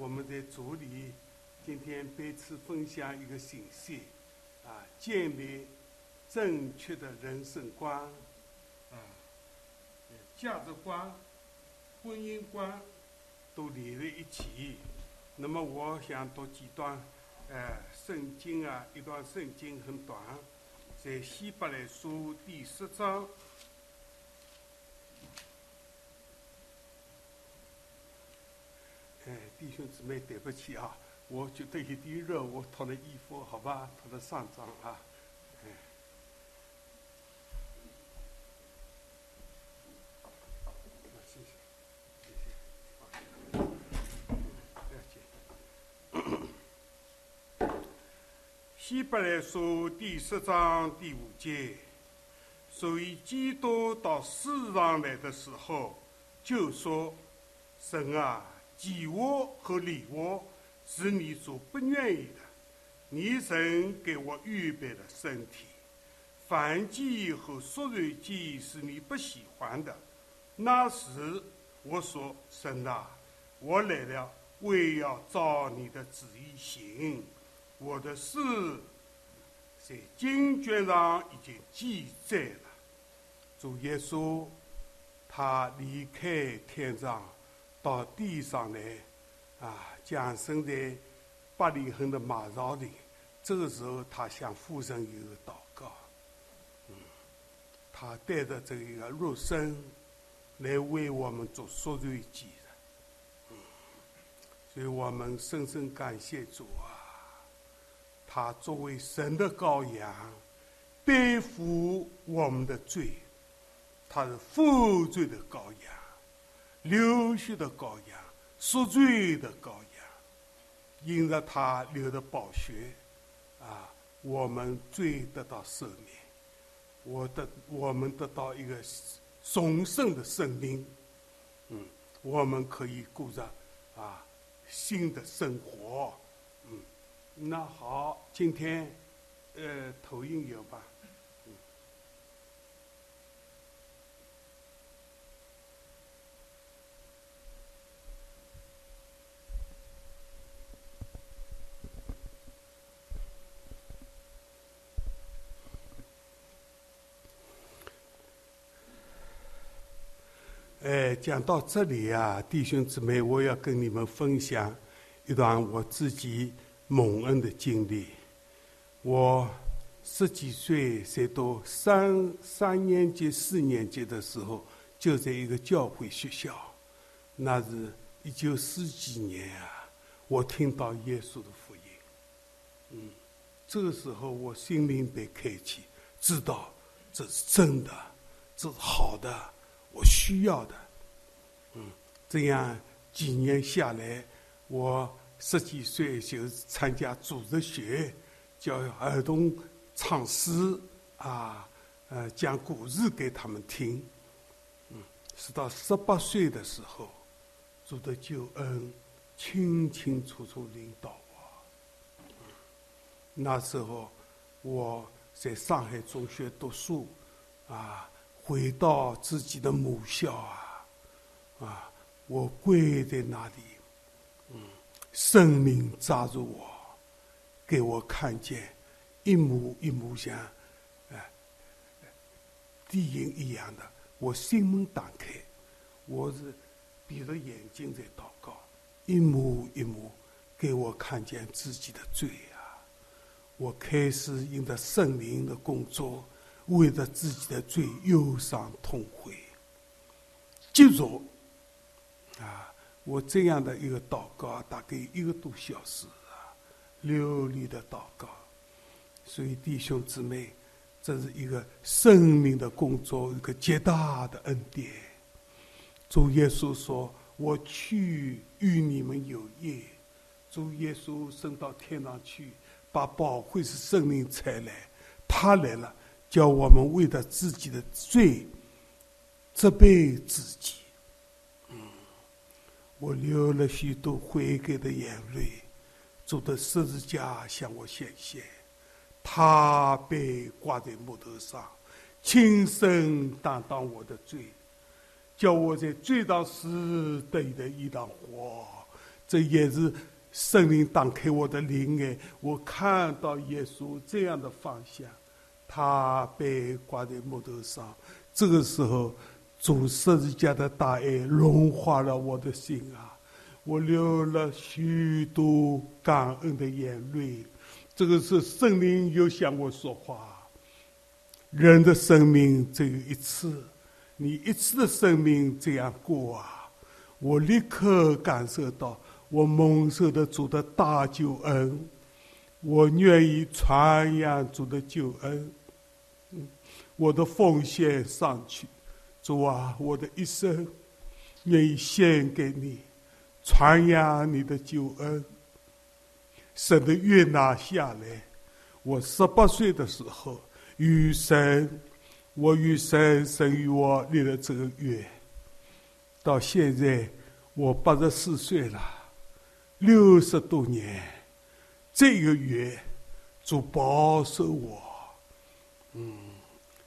我们的组里今天彼此分享一个信息，啊，建立正确的人生观，啊，价值观、婚姻观都连在一起。那么，我想读几段，呃，圣经啊，一段圣经很短，在希伯来书第十章。哎，弟兄姊妹，对不起啊，我觉得有点热，我脱了衣服，好吧，脱了上装啊。哎，谢谢，谢谢，不要紧。希伯来书第十章第五节，所以基督到世上来的时候，就说：“神啊。”饥饿和礼物是你所不愿意的，你曾给我预备了身体；凡祭和赎罪祭是你不喜欢的。那时我说：“神啊，我来了，为要照你的旨意行。我的事在经卷上已经记载了。”主耶稣，他离开天上。到地上来，啊，降生在伯利恒的马槽里。这个时候，他向父神有个祷告，嗯，他带着这一个肉身来为我们做赎罪祭的，嗯，所以我们深深感谢主啊！他作为神的羔羊，背负我们的罪，他是负罪的羔羊。流血的羔羊，赎罪的羔羊，因着他流的宝血，啊，我们罪得到赦免，我的我们得到一个重生的生命，嗯，我们可以过着啊新的生活，嗯，那好，今天呃投影有吧？哎，讲到这里啊，弟兄姊妹，我要跟你们分享一段我自己蒙恩的经历。我十几岁才读三三年级、四年级的时候，就在一个教会学校。那是一九四几年啊，我听到耶稣的福音。嗯，这个时候我心灵被开启，知道这是真的，这是好的。我需要的，嗯，这样几年下来，我十几岁就参加组织学，教儿童唱诗啊，呃，讲故事给他们听，嗯，是到十八岁的时候，主的救恩清清楚楚领导我。那时候我在上海中学读书，啊。回到自己的母校啊，啊！我跪在那里，嗯，生命扎住我，给我看见一幕一幕像，哎，电影一样的。我心门打开，我是闭着眼睛在祷告，一幕一幕给我看见自己的罪啊！我开始因着圣灵的工作。为着自己的罪忧伤痛悔，接着啊，我这样的一个祷告，大概一个多小时啊，流利的祷告。所以弟兄姊妹，这是一个生命的工作，一个极大的恩典。主耶稣说：“我去与你们有约。”主耶稣升到天上去，把宝贵是生命采来，他来了。叫我们为了自己的罪责备自己。嗯，我流了许多悔改的眼泪，主的十字架向我显现，他被挂在木头上，亲身担当我的罪，叫我在罪当死得的一档活，这也是圣灵打开我的灵眼，我看到耶稣这样的方向，他被挂在木头上。这个时候，主十字架的大爱融化了我的心啊！我流了许多感恩的眼泪。这个是圣灵又向我说话。人的生命只有一次，你一次的生命这样过啊！我立刻感受到我蒙受的主的大救恩，我愿意传扬主的救恩。我的奉献上去，主啊，我的一生愿意献给你，传扬你的救恩。神的约拿下来，我十八岁的时候与神，我与神，神与我立了这个约。到现在我八十四岁了，六十多年，这个约主保守我，嗯。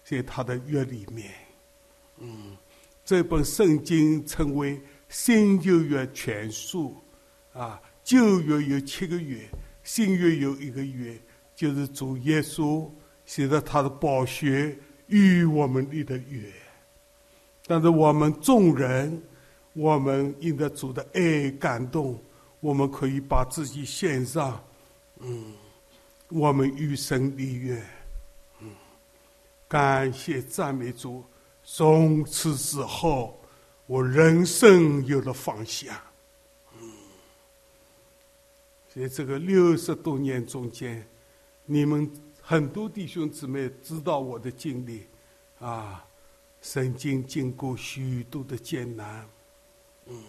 在他的约里面，嗯，这本圣经称为新旧约全书，啊，旧约有七个月，新约有一个月，就是主耶稣写着他的宝血与我们立的约。但是我们众人，我们因着主的爱感动，我们可以把自己献上，嗯，我们与神立约。感谢赞美主，从此之后，我人生有了方向。嗯，在这个六十多年中间，你们很多弟兄姊妹知道我的经历，啊，曾经经过许多的艰难，嗯，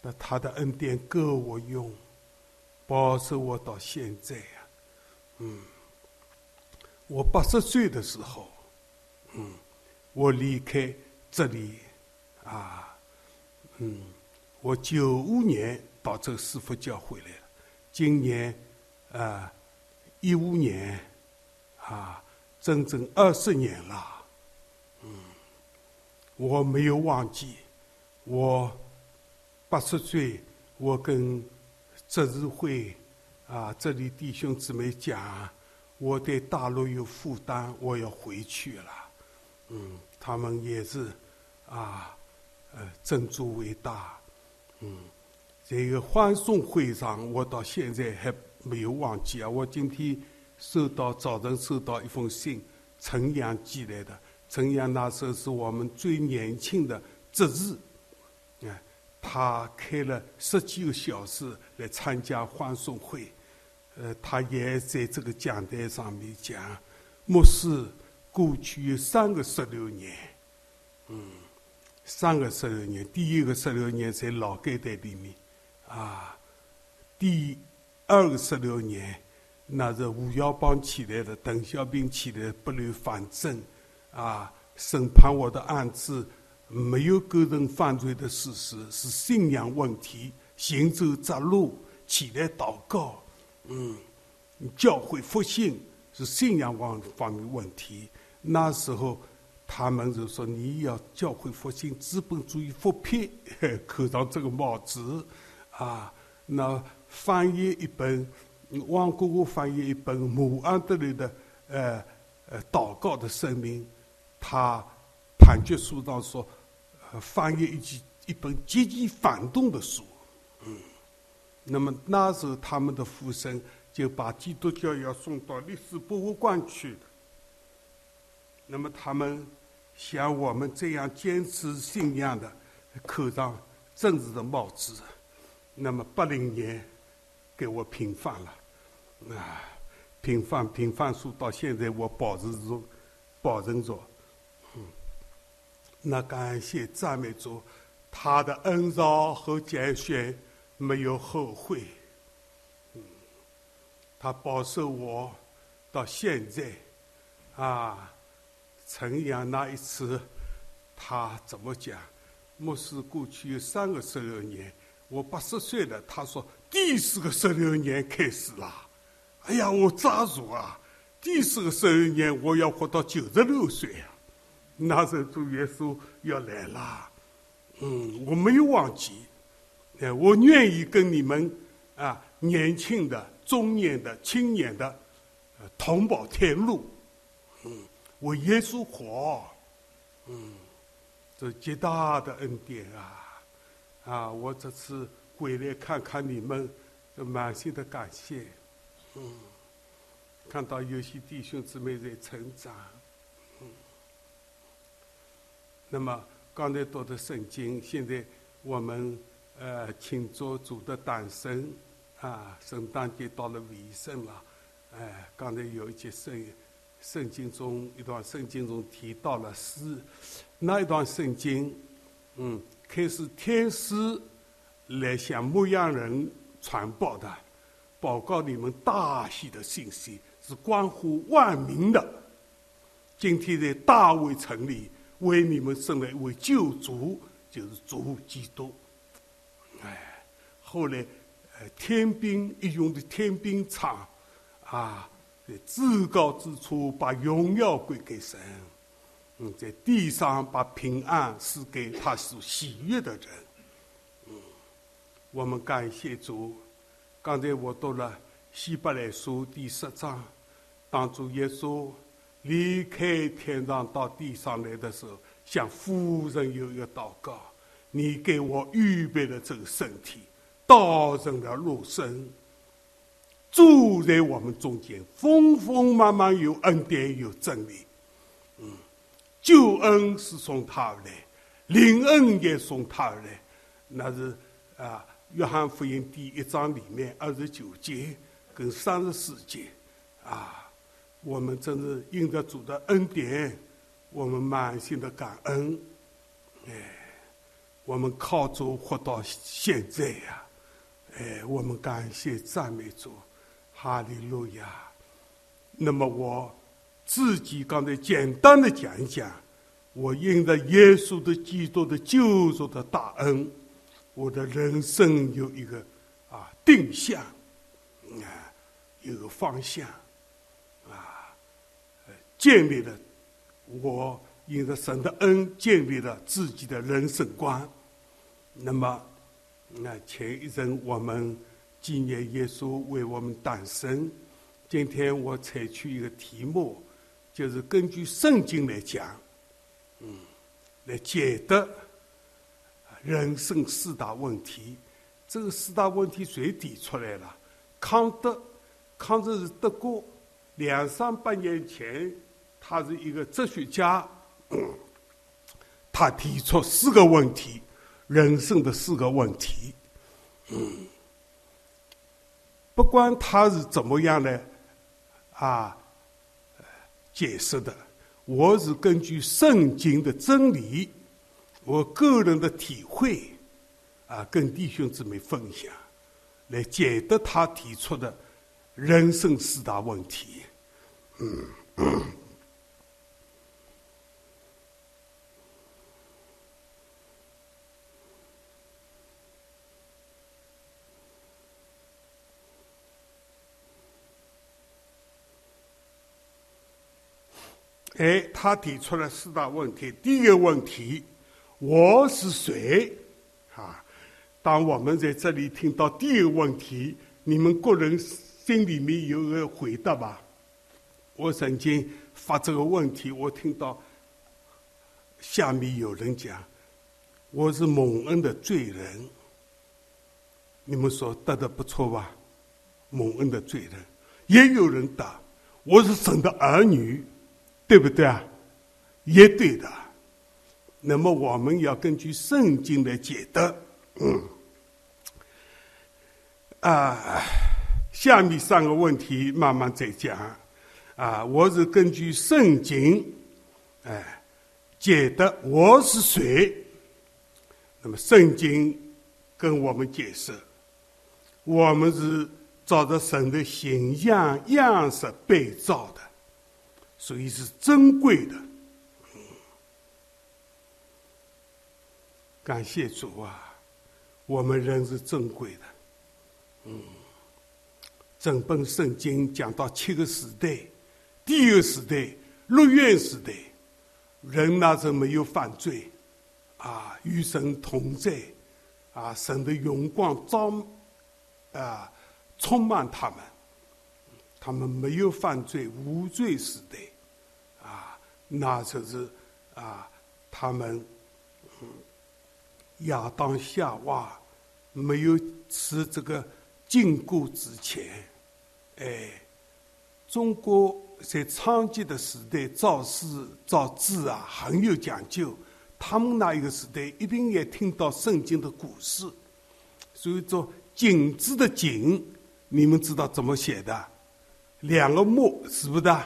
那他的恩典够我用，保守我到现在呀，嗯。我八十岁的时候，嗯，我离开这里，啊，嗯，我九五年到这个师傅教回来了，今年，啊，一五年，啊，整整二十年了，嗯，我没有忘记，我八十岁，我跟执事会，啊，这里弟兄姊妹讲。我对大陆有负担，我要回去了。嗯，他们也是啊，呃，珍珠伟大。嗯，这个欢送会上，我到现在还没有忘记啊。我今天收到早晨收到一封信，陈阳寄来的。陈阳那时候是我们最年轻的执事，啊，他开了十几个小时来参加欢送会。呃，他也在这个讲台上面讲，牧师过去有三个十六年，嗯，三个十六年，第一个十六年在劳改队里面，啊，第二个十六年那是吴耀邦起来的，邓小平起来不留反正，啊，审判我的案子没有构成犯罪的事实，是信仰问题，行走窄路，起来祷告。嗯，教会复兴是信仰方方面问题。那时候，他们就说你要教会复兴，资本主义复辟，扣上这个帽子啊。那翻译一本，王哥哥翻译一本穆安德烈的呃呃祷告的声明，他判决书上说，呃翻译一几一本积极反动的书，那么那时候，他们的父神就把基督教要送到历史博物馆去。那么他们像我们这样坚持信仰的，扣上政治的帽子。那么八零年给我平反了，啊，平反平反书到现在我保持着，保证着。嗯，那感谢赞美主，他的恩召和拣选。没有后悔，嗯，他保守我到现在，啊，陈阳那一次，他怎么讲？牧师过去有三个十六年，我八十岁了，他说第四个十六年开始了，哎呀，我抓住啊！第四个十六年我要活到九十六岁啊！那时候主耶稣要来了，嗯，我没有忘记。呃，我愿意跟你们啊，年轻的、中年的、青年的，呃，同保天路。嗯，我耶稣活，嗯，这极大的恩典啊！啊，我这次回来看看你们，这满心的感谢。嗯，看到有些弟兄姊妹在成长。嗯，那么刚才读的圣经，现在我们。呃，庆祝主的诞生，啊，圣诞节到了尾声了，哎，刚才有一节圣圣经中一段圣经中提到了诗，那一段圣经，嗯，开始天使来向牧羊人传报的，报告你们大喜的信息，是关乎万民的。今天在大卫城里为你们生了一位救主，就是主基督。哎，后来，呃，天兵一用的天兵唱，啊，在至高之处把荣耀归给神，嗯，在地上把平安赐给他所喜悦的人，嗯，我们感谢主。刚才我读了希伯来书第十章，当主耶稣离开天上到地上来的时候，向父神有一个祷告。你给我预备的这个身体，道成了肉身，住在我们中间，丰丰满满有恩典有真理。嗯，救恩是从他而来，灵恩也从他而来。那是啊，《约翰福音》第一章里面二十九节跟三十四节啊，我们真是应着主的恩典，我们满心的感恩，哎。我们靠主活到现在呀，哎，我们感谢赞美主，哈利路亚。那么我自己刚才简单的讲一讲，我因着耶稣的基督的救赎的大恩，我的人生有一个啊定向，啊，有个方向，啊，建立了我因着神的恩建立了自己的人生观。那么，那前一阵我们纪念耶稣为我们诞生。今天我采取一个题目，就是根据圣经来讲，嗯，来解答人生四大问题。这个四大问题谁提出来了？康德，康德是德国两三百年前，他是一个哲学家，他提出四个问题。人生的四个问题，不管他是怎么样的啊解释的，我是根据圣经的真理，我个人的体会啊，跟弟兄姊妹分享，来解答他提出的人生四大问题，嗯。哎，他提出了四大问题。第一个问题，我是谁？啊，当我们在这里听到第一个问题，你们个人心里面有个回答吧？我曾经发这个问题，我听到下面有人讲，我是蒙恩的罪人。你们说答的不错吧？蒙恩的罪人，也有人答，我是神的儿女。对不对啊？也对的。那么我们要根据圣经来解答。嗯，啊，下面三个问题慢慢再讲。啊，我是根据圣经，哎，解答我是谁。那么圣经跟我们解释，我们是照着神的形象样式被造的。所以是珍贵的，感谢主啊！我们人是珍贵的，嗯。整本圣经讲到七个时代，第一个时代，六月时代，人那时没有犯罪，啊，与神同在，啊，神的荣光照啊，充满他们，他们没有犯罪，无罪时代，那就是啊，他们亚当夏娃没有吃这个禁锢之前，哎，中国在昌吉的时代造事造字啊，很有讲究。他们那一个时代一定也听到圣经的故事，所以说“井”字的“井”，你们知道怎么写的？两个木，是不是？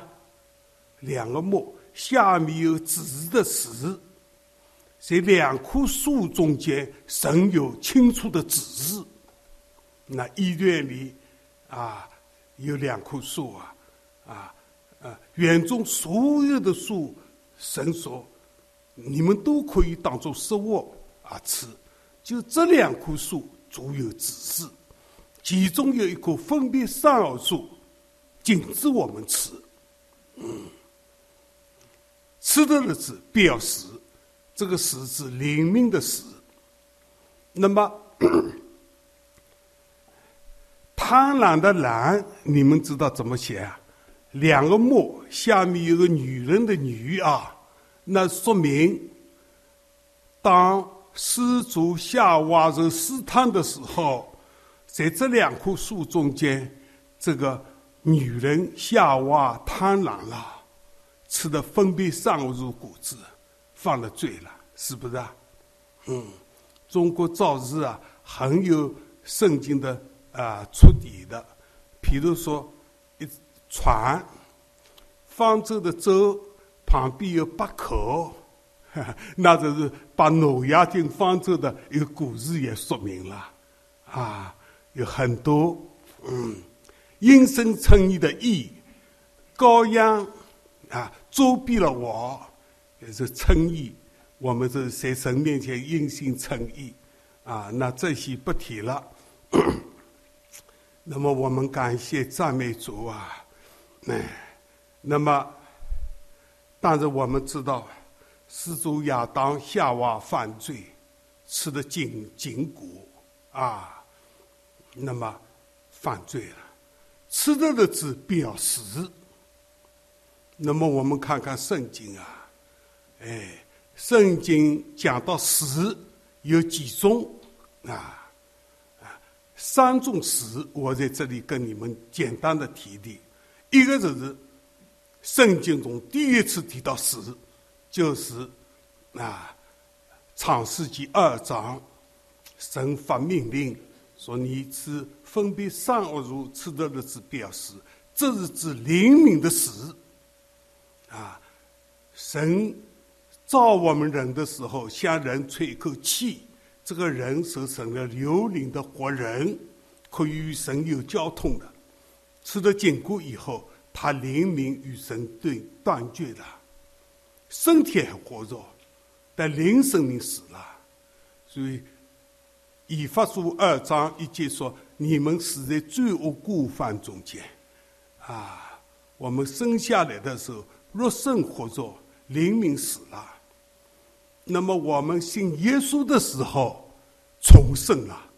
两个木下面有“指示”的“子”，在两棵树中间，神有清楚的指示。那医院里啊，有两棵树啊，啊啊，园中所有的树，神说。你们都可以当做食物啊吃，就这两棵树足有指示，其中有一棵分别善恶树，禁止我们吃。嗯，吃的日子表示这个“死”字灵命的“死”。那么贪婪的“ 婪”，你们知道怎么写啊？两个木下面有个女人的“女”啊。那说明，当施主夏娃受试探的时候，在这两棵树中间，这个女人夏娃贪婪了，吃的分别善恶如果子，犯了罪了，是不是啊？嗯，中国造字啊，很有圣经的啊出底的，比如说一船，方舟的舟。旁边有八口，那就是把诺亚进方舟的一个故事也说明了，啊，有很多，嗯，因声称义的义，羔羊啊，遮蔽了我，也是称义。我们是在神面前因信称义，啊，那这些不提了。那么我们感谢赞美主啊，哎，那么。但是我们知道，始祖亚当夏娃犯罪，吃的禁禁果啊，那么犯罪了，吃的的字表示。那么我们看看圣经啊，哎，圣经讲到死有几种啊？三种死，我在这里跟你们简单的提提，一个就是。圣经中第一次提到死，就是啊，《创世纪》二章，神发命令说：“你吃分别善恶如吃的日子，表示这是指灵敏的死。”啊，神造我们人的时候，向人吹一口气，这个人是成了有灵的活人，可以与神有交通的。吃了禁果以后。他灵明与神对断绝了，身体还活着，但灵生命死了。所以以法书二章一节说：“你们死在罪恶过犯中间。”啊，我们生下来的时候，若圣活着，灵明死了。那么我们信耶稣的时候，重生了，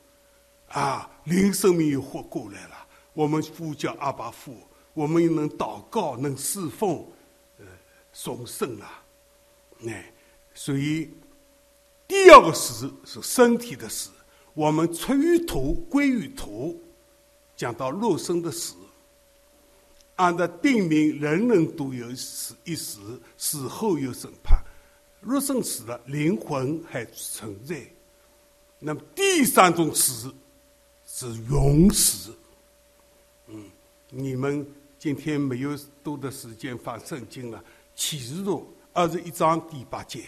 啊，灵生命又活过来了。我们呼叫阿巴父。我们又能祷告，能侍奉，呃，重生了，哎，所以第二个死是身体的死。我们出于土，归于土，讲到肉身的死，按照定名，人人都有死一死，死后有审判。若生死了，灵魂还存在。那么第三种死是永死。嗯，你们。今天没有多的时间放圣经了。启示录二十一章第八节，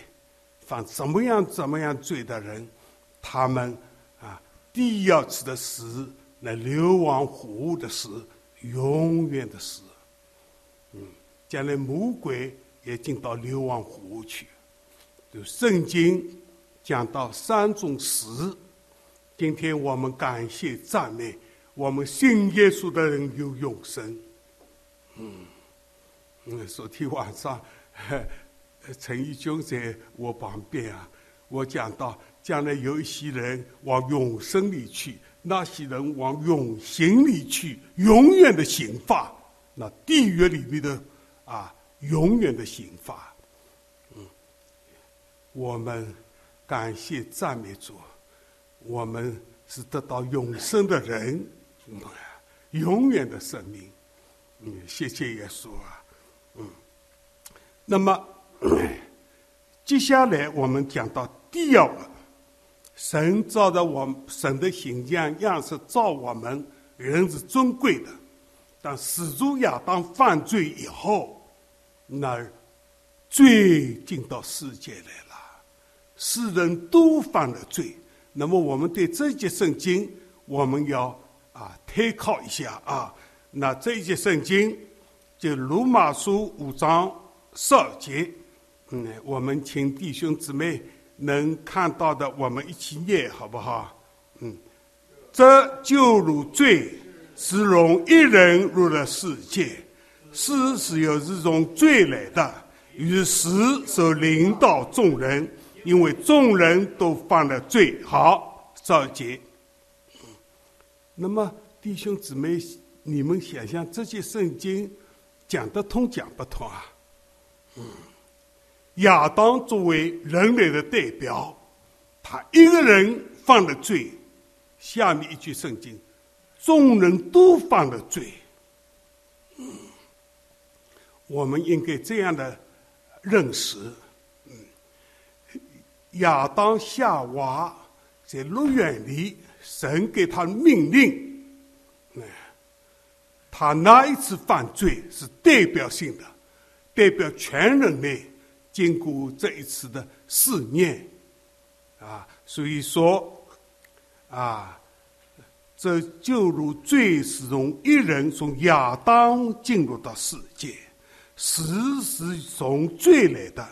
放怎么样怎么样罪的人，他们啊，第一次的死，那流亡火的死，永远的死。嗯，将来魔鬼也进到流亡湖去。就圣经讲到三种死，今天我们感谢赞美，我们信耶稣的人有永生。嗯，嗯，昨天晚上陈义军在我旁边啊，我讲到将来有一些人往永生里去，那些人往永刑里去，永远的刑罚，那地狱里面的啊，永远的刑罚。嗯，我们感谢赞美主，我们是得到永生的人，永远的生命。嗯，谢谢耶稣啊。嗯，那么 接下来我们讲到第二个。神照着我神的形象样式造我们，人是尊贵的。但始祖亚当犯罪以后，那罪进到世界来了，世人都犯了罪。那么我们对这节圣经，我们要啊推靠一下啊。那这一节圣经就罗马书五章十二节，嗯，我们请弟兄姊妹。能看到的，我们一起念好不好？嗯，这就如罪是容一人入了世界，死是由这种罪来的，于是所领导众人，因为众人都犯了罪。好，赵杰。那么弟兄姊妹，你们想想这些圣经讲得通讲不通啊？嗯。亚当作为人类的代表，他一个人犯了罪。下面一句圣经：众人都犯了罪。我们应该这样的认识：亚当夏娃在乐园里，神给他命令，他那一次犯罪是代表性的，代表全人类。经过这一次的试验，啊，所以说，啊，这就如罪是从一人从亚当进入到世界，死是从罪来的，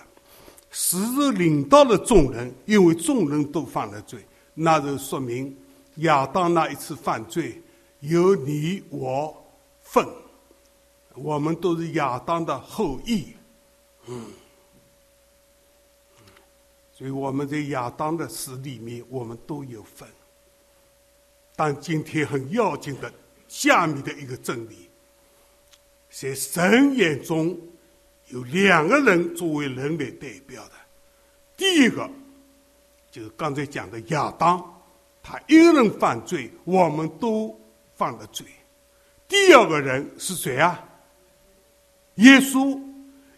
死是领到了众人，因为众人都犯了罪，那就说明亚当那一次犯罪有你我份，我们都是亚当的后裔，嗯。所以我们在亚当的死里面，我们都有份。但今天很要紧的下面的一个真理，在神眼中有两个人作为人类代表的。第一个就是刚才讲的亚当，他一个人犯罪，我们都犯了罪。第二个人是谁啊？耶稣，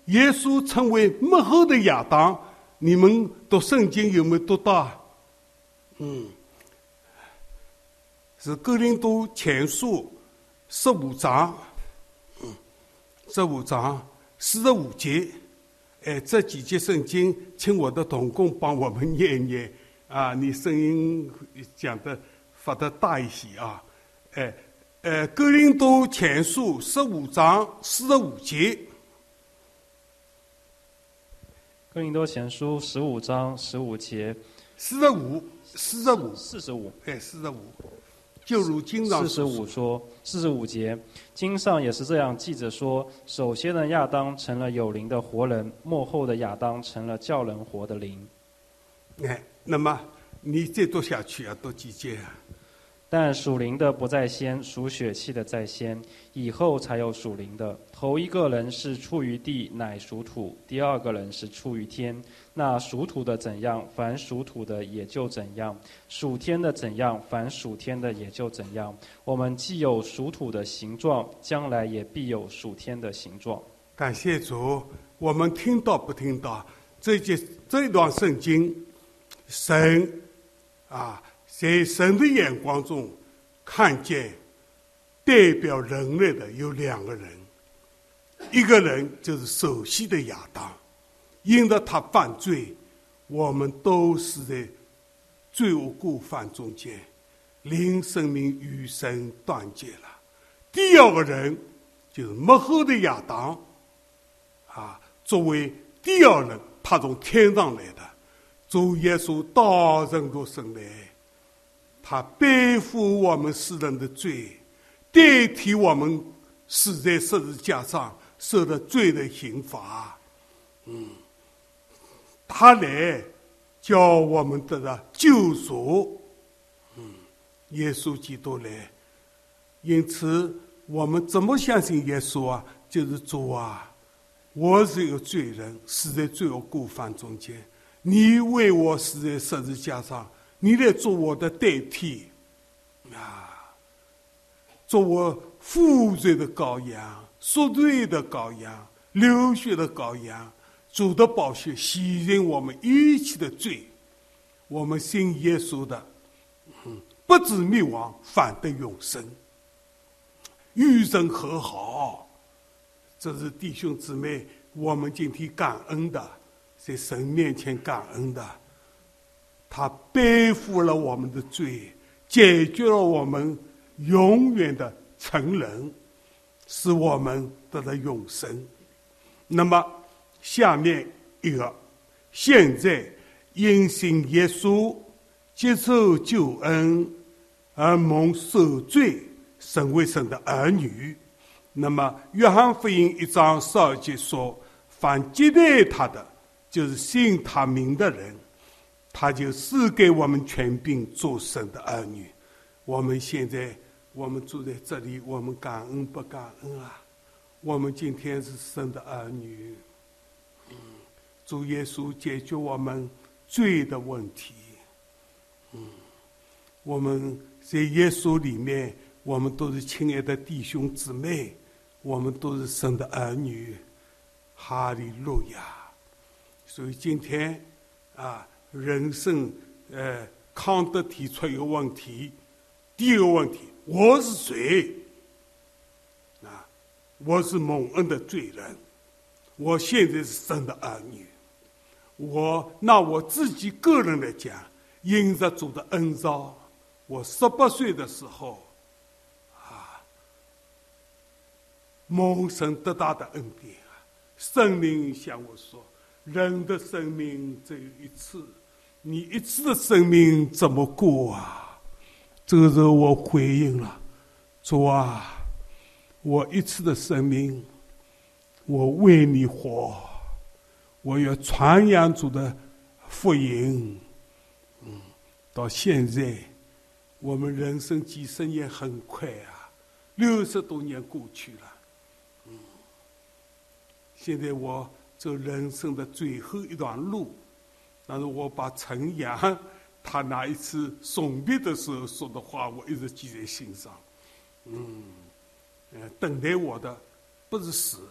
耶稣成为幕后的亚当。你们读圣经有没有读到？嗯，是哥林多前书十五章，嗯，十五章四十五节。哎，这几节圣经，请我的同工帮我们念一念啊！你声音讲的发的大一些啊！哎，呃，哥林多前书十五章四十五节。哥林多前书十五章十五节，四十五，四十五，四十五，哎，四十五，就如经上四十五说，四十五节，经上也是这样记着说：首先的亚当成了有灵的活人，幕后的亚当成了叫人活的灵。哎，那么你再读下去啊，读几节啊？但属灵的不在先，属血气的在先，以后才有属灵的。头一个人是出于地，乃属土；第二个人是出于天。那属土的怎样，凡属土的也就怎样；属天的怎样，凡属天的也就怎样。我们既有属土的形状，将来也必有属天的形状。感谢主，我们听到不听到这节这段圣经，神啊。在神的眼光中，看见代表人类的有两个人，一个人就是首席的亚当，因着他犯罪，我们都是在罪恶过犯中间，灵生命与神断绝了。第二个人就是幕后的亚当，啊，作为第二人，他从天上来的，主耶稣道人肉身来。他背负我们世人的罪，代替我们死在十字架上受的罪的刑罚。嗯，他来叫我们得到救赎。嗯，耶稣基督来，因此我们怎么相信耶稣啊？就是主啊，我是一个罪人，死在罪恶过犯中间，你为我死在十字架上，你来做我的代替，啊，做我负罪的羔羊，赎罪的羔羊。流血的羔羊，主的宝血洗净我们一切的罪。我们信耶稣的，不知灭亡，反得永生，与神和好。这是弟兄姊妹，我们今天感恩的，在神面前感恩的。他背负了我们的罪，解决了我们永远的成人，使我们得到永生。那么，下面一个，现在因信耶稣接受救恩而蒙受罪，成为神的儿女。那么，约翰福音一章十二节说：“凡接待他的，就是信他名的人，他就赐给我们权柄做神的儿女。”我们现在，我们住在这里，我们感恩不感恩啊？我们今天是神的儿女，嗯，主耶稣解决我们罪的问题，嗯，我们在耶稣里面，我们都是亲爱的弟兄姊妹，我们都是神的儿女，哈利路亚！所以今天啊，人生呃，康德提出一个问题，第一个问题，我是谁？啊我是蒙恩的罪人，我现在是神的儿女。我拿我自己个人来讲，因着主的恩召，我十八岁的时候，啊，蒙神得大的恩典啊！圣灵向我说：“人的生命只有一次，你一次的生命怎么过啊？”这个时候我回应了：“主啊。”我一次的生命，我为你活，我要传扬主的福音。嗯，到现在，我们人生几十年很快啊，六十多年过去了。嗯，现在我走人生的最后一段路，但是我把陈阳他那一次送别的时候说的话，我一直记在心上。嗯。等待我的不是死。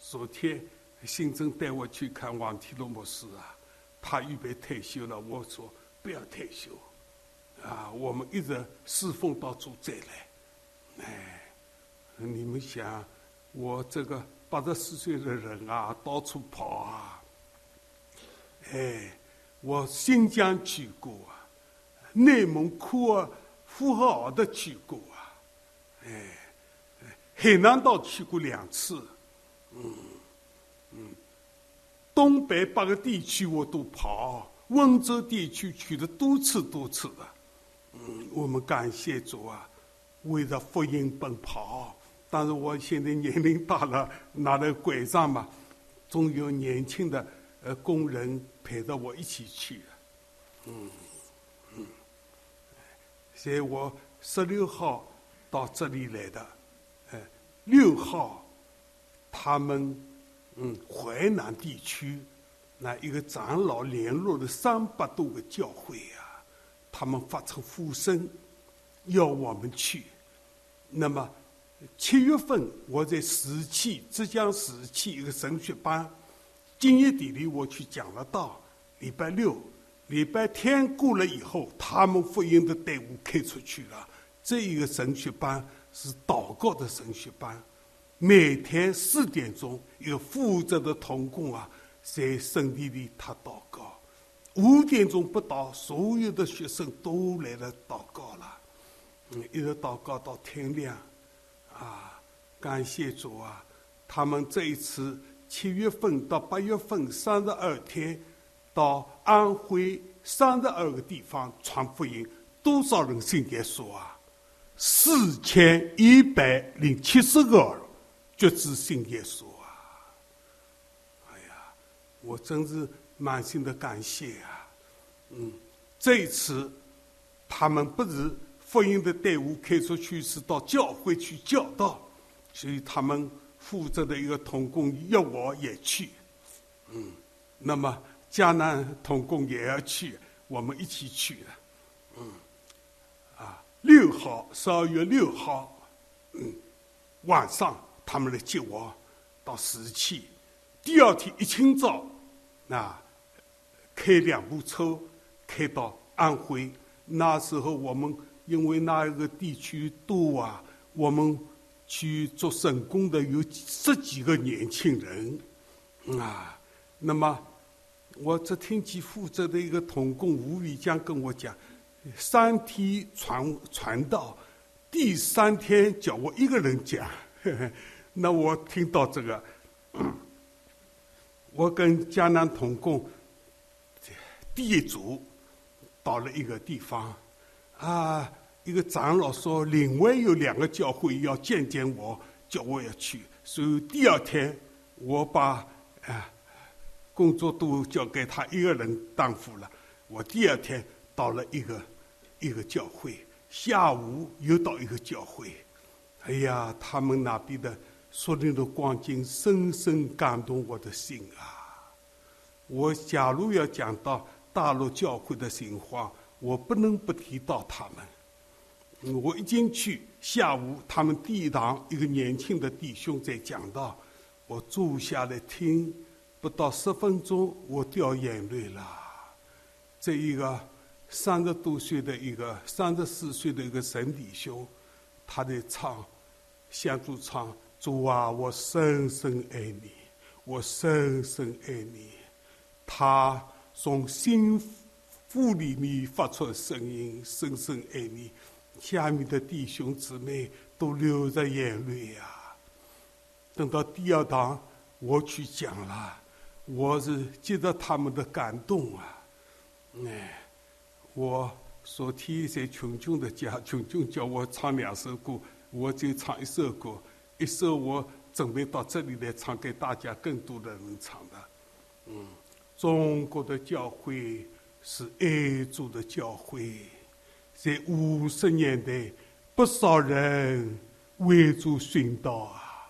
昨天新政带我去看王提罗牧师啊，他预备退休了。我说不要退休，啊，我们一直侍奉到主再来。哎，你们想，我这个八十四岁的人啊，到处跑啊，哎，我新疆去过啊，内蒙古啊，呼和浩特去过啊，哎。海南岛去过两次，嗯嗯，东北八个地区我都跑，温州地区去了多次多次的，嗯，我们感谢主啊，为了福音奔跑。但是我现在年龄大了，拿着拐杖嘛，总有年轻的呃工人陪着我一起去，嗯嗯，所以我十六号到这里来的。六号，他们嗯，淮南地区那一个长老联络了三百多个教会啊，他们发出呼声，要我们去。那么七月份我在石器浙江石器一个神学班，今夜底里我去讲了道。礼拜六、礼拜天过了以后，他们福音的队伍开出去了。这一个神学班。是祷告的神学班，每天四点钟有负责的童工啊，在圣地里他祷告。五点钟不到，所有的学生都来了祷告了，嗯，一直祷告到天亮，啊，感谢主啊！他们这一次七月份到八月份三十二天，到安徽三十二个地方传福音，多少人信耶稣啊？四千一百零七十个决志信耶稣啊！哎呀，我真是满心的感谢啊！嗯，这一次他们不是福音的队伍开出去，是到教会去教导，所以他们负责的一个童工约我也去，嗯，那么迦南童工也要去，我们一起去的，嗯，啊，六号十二月六号，嗯，晚上他们来接我到石器，第二天一清早，那开两部车开到安徽，那时候我们因为那一个地区多啊，我们去做神工的有十几个年轻人，啊，那么我只听其负责的一个童工吴伟江跟我讲，三天传传道，第三天叫我一个人讲，那我听到这个，我跟江南童工。第一组到了一个地方，啊，一个长老说，另外有两个教会要见见我，叫我要去。所以第二天，我把啊工作都交给他一个人担负了。我第二天到了一个一个教会，下午又到一个教会。哎呀，他们那边的所有的光景，深深感动我的心啊！我假如要讲到。大陆教会的情况，我不能不提到他们。我一进去，下午他们第一堂一个年轻的弟兄在讲道，我坐下来听，不到十分钟，我掉眼泪了。这一个三十多岁的一个三十四岁的一个神弟兄，他在唱，向主唱：“主啊，我深深爱你，我深深爱你。”他。从心腹里面发出声音，深深爱你。下面的弟兄姊妹都流着眼泪呀。等到第二堂我去讲了，我是接着他们的感动啊。哎，我昨天在群众的家，群众叫我唱两首歌，我就唱一首歌，一首我准备到这里来唱给大家更多的人唱的，嗯。中国的教会是爱主的教会，在五十年代，不少人为主殉道啊。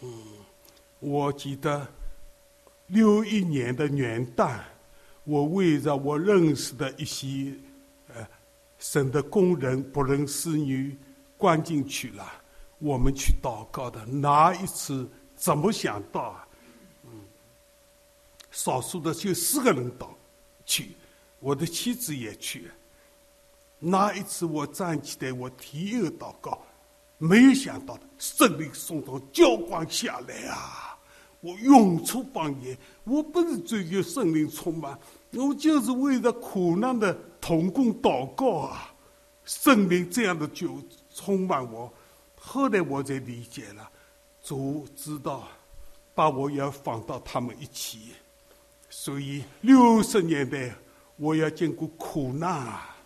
嗯，我记得六一年的元旦，我为着我认识的一些呃省的工人、不伦侍女关进去了，我们去祷告的。哪一次，怎么想到啊？少数的就四个人到去，我的妻子也去。那一次我站起来，我提一个祷告，没有想到圣灵送到浇灌下来啊！我涌出方言，我不是追求圣灵充满，我就是为了苦难的同工祷告啊！圣灵这样的就充满我，后来我才理解了，主知道把我要放到他们一起。所以六十年代，我要经过苦难啊，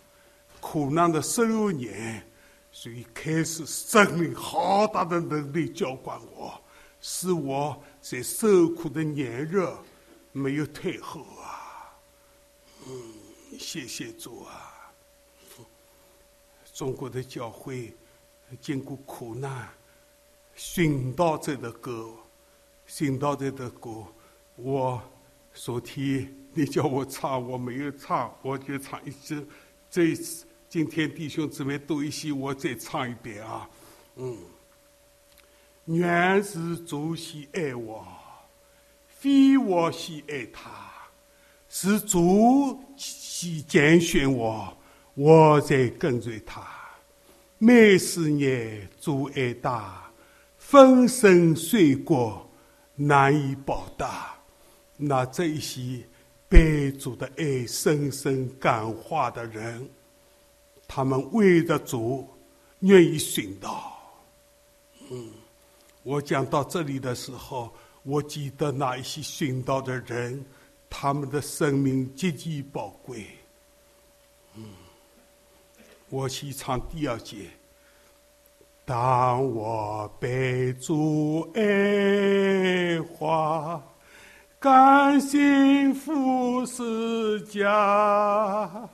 苦难的十六年，所以开始生命好大的能力浇灌我，使我在受苦的年日没有退后啊！嗯，谢谢主啊！中国的教会经过苦难，寻到这的歌，寻到这的歌，我。昨天你叫我唱，我没有唱，我就唱一支。这一次今天弟兄姊妹多一些，我再唱一遍啊。嗯，原是主喜爱我，非我喜爱他，是主喜拣选我，我在跟随他。每十年主爱大，分身碎骨，难以报答。那这一些被主的爱深深感化的人，他们为着主愿意殉道。嗯，我讲到这里的时候，我记得那一些殉道的人，他们的生命极其宝贵。嗯，我先唱第二节。当我被主爱化。甘心服侍家，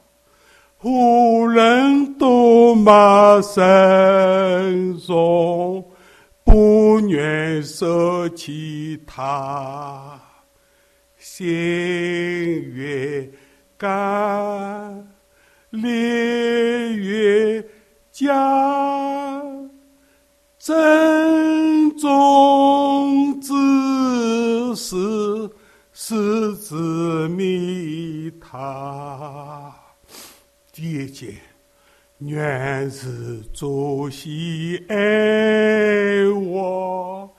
无人都马身中，不愿舍弃他，心越甘，烈越加，珍重之时。是子弥他，第一节，愿是主喜爱我，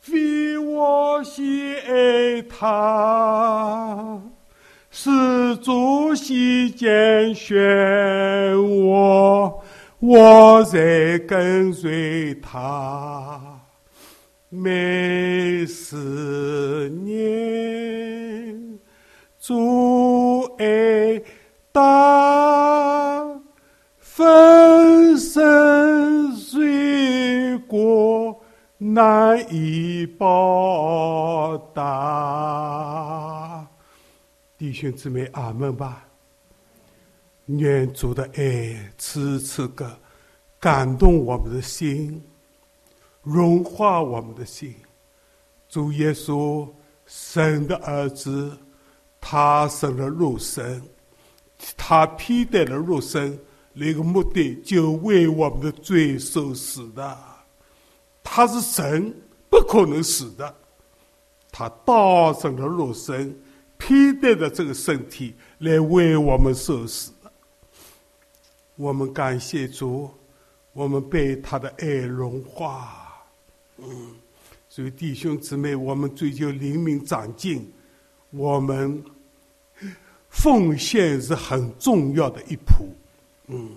非我喜爱他，是主席拣选我，我在跟随他。每思念，主爱大，分身水果难以报答。弟兄姊妹，阿门吧！愿主的爱次次个感动我们的心。融化我们的心，主耶稣，神的儿子，他生了肉身，他披戴了肉身，那个目的就为我们的罪受死的。他是神，不可能死的。他道成了肉身，披戴着这个身体来为我们受死。我们感谢主，我们被他的爱融化。嗯，所以弟兄姊妹，我们追求灵命长进，我们奉献是很重要的一步。嗯，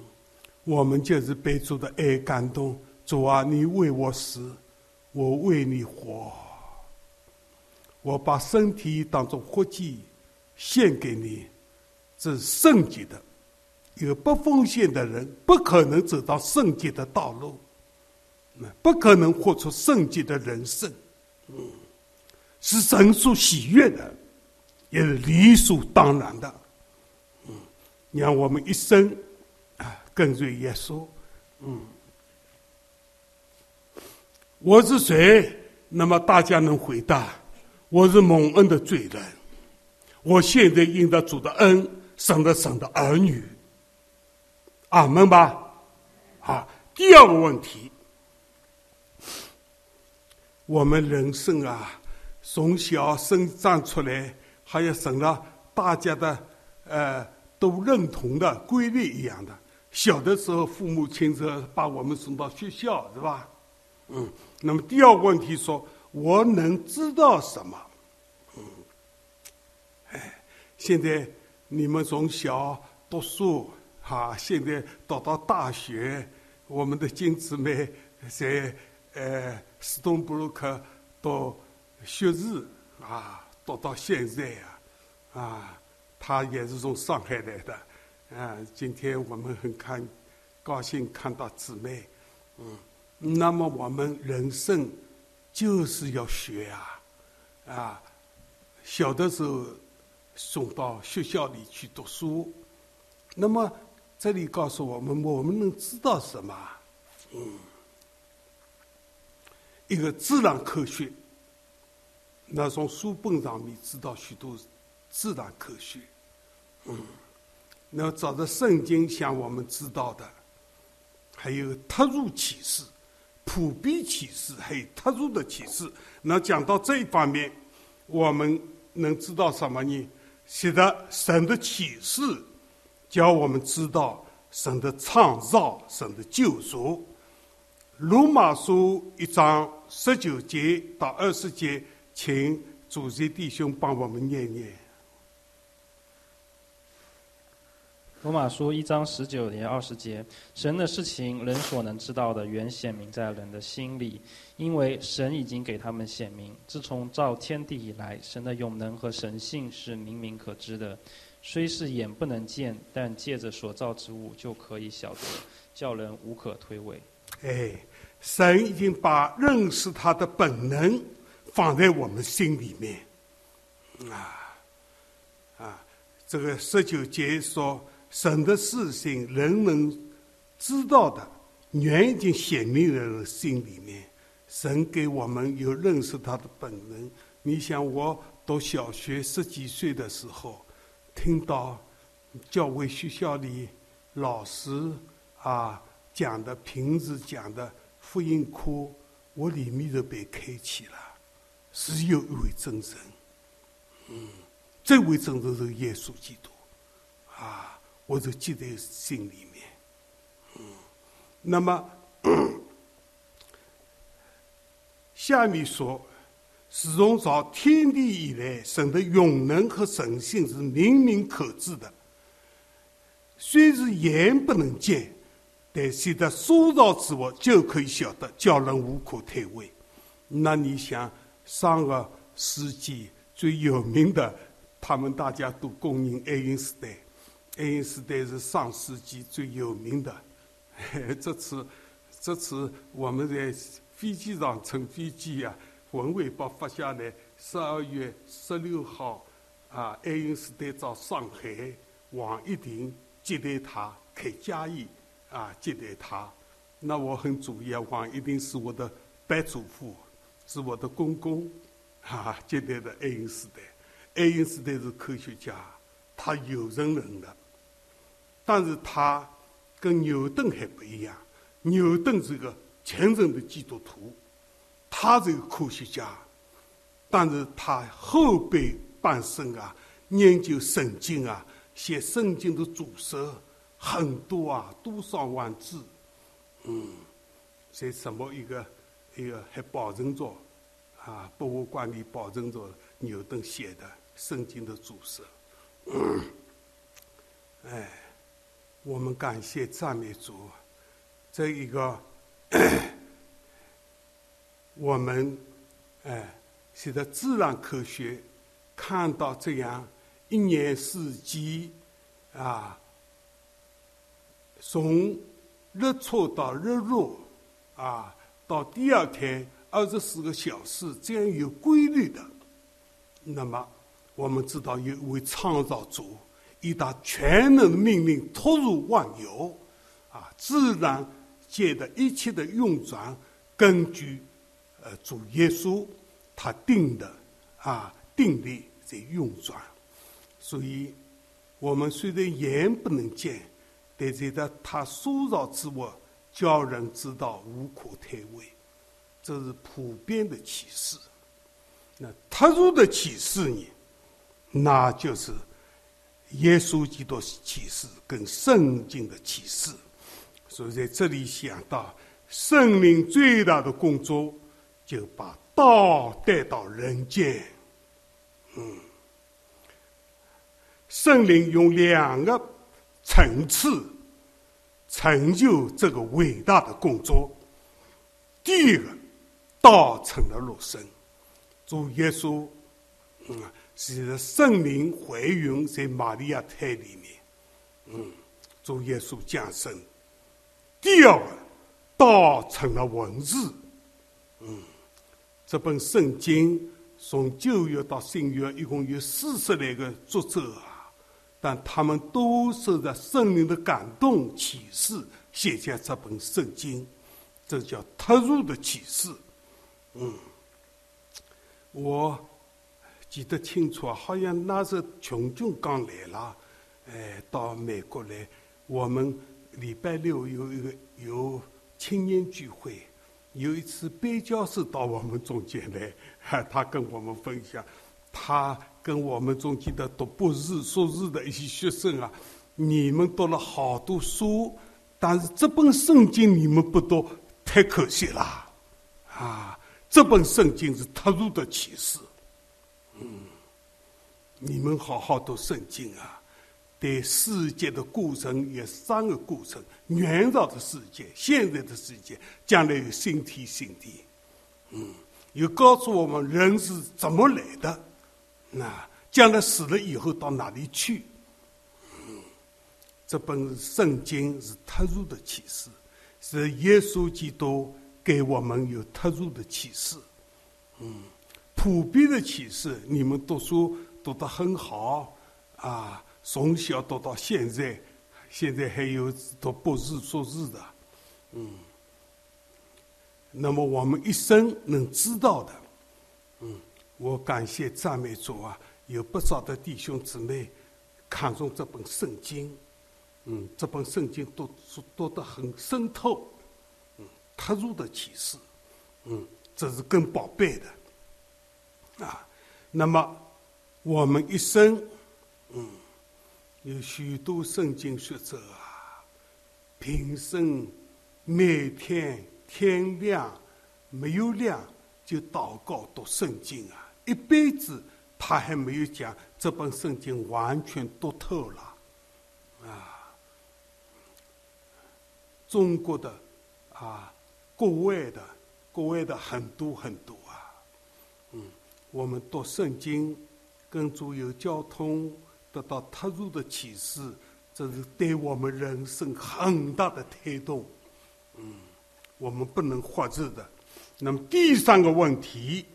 我们就是被主的爱感动。主啊，你为我死，我为你活。我把身体当作活祭献给你，这是圣洁的。有不奉献的人，不可能走到圣洁的道路。不可能活出圣洁的人生，嗯，是神所喜悦的，也是理所当然的，嗯，让我们一生啊跟随耶稣，嗯，我是谁？那么大家能回答？我是蒙恩的罪人，我现在应得主的恩，生了神的儿女，阿门吧。啊，第二个问题。我们人生啊，从小生长出来，还要省了大家的呃都认同的规律一样的。小的时候，父母亲自把我们送到学校，是吧？嗯。那么第二个问题说，我能知道什么？嗯。哎，现在你们从小读书，哈，现在读到大学，我们的金姊妹在呃。斯通布鲁克读学士啊，读到现在呀，啊，他也是从上海来的，啊，今天我们很看高兴看到姊妹，嗯，那么我们人生就是要学啊，啊，小的时候送到学校里去读书，那么这里告诉我们，我们能知道什么？嗯。一个自然科学，那从书本上面知道许多自然科学，嗯，那照着圣经向我们知道的，还有特殊启示、普遍启示，还有特殊的启示。那讲到这一方面，我们能知道什么呢？写的神的启示，教我们知道神的创造、神的救赎。罗马书一章。十九节到二十节，请主席弟兄帮我们念念。罗马书一章十九节二十节，神的事情人所能知道的，原显明在人的心里，因为神已经给他们显明。自从造天地以来，神的永能和神性是明明可知的，虽是眼不能见，但借着所造之物就可以晓得，叫人无可推诿。哎。神已经把认识他的本能放在我们心里面，啊啊，这个十九节说，神的事情人能知道的，原已经显明在人心里面。神给我们有认识他的本能。你想，我读小学十几岁的时候，听到教会学校里老师啊讲的瓶子讲的福音课，我里面就被开启了，是有一位真神。嗯，这位真神是耶稣基督，啊，我就记在心里面。那么。下面说，自从造天地以来，神的永能和神性是明明可知的。虽是眼不能见，但随着塑造之物就可以晓得，叫人无可推诿。那你想，上个世纪最有名的，他们大家都公认爱因斯坦。爱因斯坦是上世纪最有名的。这次，这次我们在。飞机上乘飞机呀，文汇报发下来，十二月十六号，啊，爱因斯坦到上海，王一婷接待他，开家宴，啊，接待他。那我很注意啊，王一婷是我的伯祖父，是我的公公，啊，接待的爱因斯坦。爱因斯坦是科学家，他有人能的，但是他跟牛顿还不一样，牛顿是个。虔诚的基督徒，他是个科学家，但是他后辈半生啊，研究圣经啊，写圣经的注释很多啊，多少万字，嗯，在什么一个一个还保存着啊，博物馆里保存着牛顿写的圣经的注释，哎，我们感谢赞美主，这一个。我们哎，现在自然科学看到这样一年四季啊，从日出到日落啊，到第二天二十四个小时这样有规律的，那么我们知道有一位创造主，以他全能的命令托入万有啊，自然。界的一切的运转，根据呃主耶稣他定的啊定力在运转，所以我们虽然眼不能见，但是在他塑造之物，叫人知道无可推诿，这是普遍的启示。那特殊的启示呢，那就是耶稣基督启示跟圣经的启示。所以在这里想到，圣灵最大的工作，就把道带到人间。嗯，圣灵用两个层次成就这个伟大的工作。第一个，道成了肉身，主耶稣，嗯，是圣灵怀孕在玛利亚胎里面，嗯，主耶稣降生。第二个，道成了文字。嗯，这本圣经从旧约到新约一共有四十来个作者啊，但他们都受着圣灵的感动启示，写下这本圣经，这叫特殊的启示。嗯，我记得清楚，好像那时琼琼刚来了，哎，到美国来，我们。礼拜六有一个有青年聚会，有一次贝教授到我们中间来，他跟我们分享，他跟我们中间的读博士、硕士的一些学生啊，你们读了好多书，但是这本圣经你们不读，太可惜了，啊，这本圣经是特殊的启示，嗯，你们好好读圣经啊。对世界的过程有三个过程：原造的世界、现在的世界、将来有新天新地。嗯，又告诉我们人是怎么来的，那将来死了以后到哪里去？这本圣经是特殊的启示，是耶稣基督给我们有特殊的启示。嗯，普遍的启示，你们读书读得很好，啊，从小读到现在，现在还有读博士、硕士的，嗯。那么我们一生能知道的，我感谢赞美主啊，有不少的弟兄姊妹看中这本圣经，嗯，这本圣经读读得很深透，嗯，特殊的启示，嗯，这是更宝贝的，啊，那么我们一生，嗯，有许多圣经学者啊，平生每天。天亮没有亮就祷告读圣经啊！一辈子他还没有讲这本圣经完全读透了啊！中国的啊，国外的国外的很多很多啊！嗯，我们读圣经跟主有交通，得到特殊的启示，这是对我们人生很大的推动。嗯。我们不能获知的。那么第三个问题，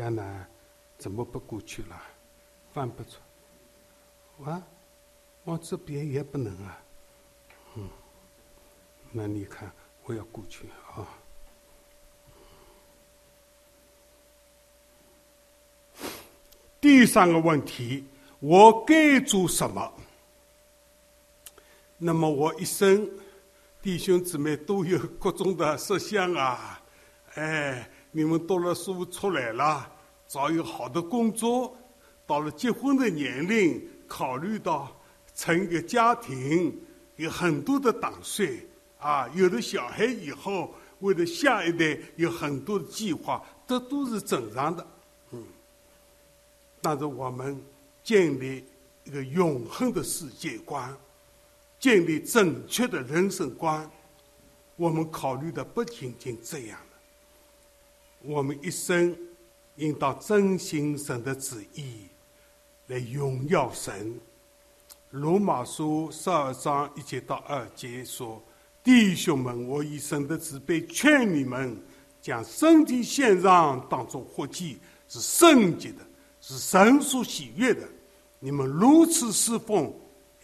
江南怎么不过去了？翻不出。啊，往这边也不能啊。嗯，那你看，我要过去啊。第三个问题。我该做什么？那么我一生，弟兄姊妹都有各种的设想啊！哎，你们读了书出来了，找一个好的工作，到了结婚的年龄，考虑到成一个家庭，有很多的打算啊！有了小孩以后，为了下一代有很多的计划，这都是正常的。嗯，但是我们。建立一个永恒的世界观，建立正确的人生观。我们考虑的不仅仅这样。我们一生应当遵行神的旨意，来荣耀神。罗马书十二章一节到二节说：“弟兄们，我以神的慈悲劝你们，将身体献上，当作活祭，是圣洁的。”是神所喜悦的，你们如此侍奉，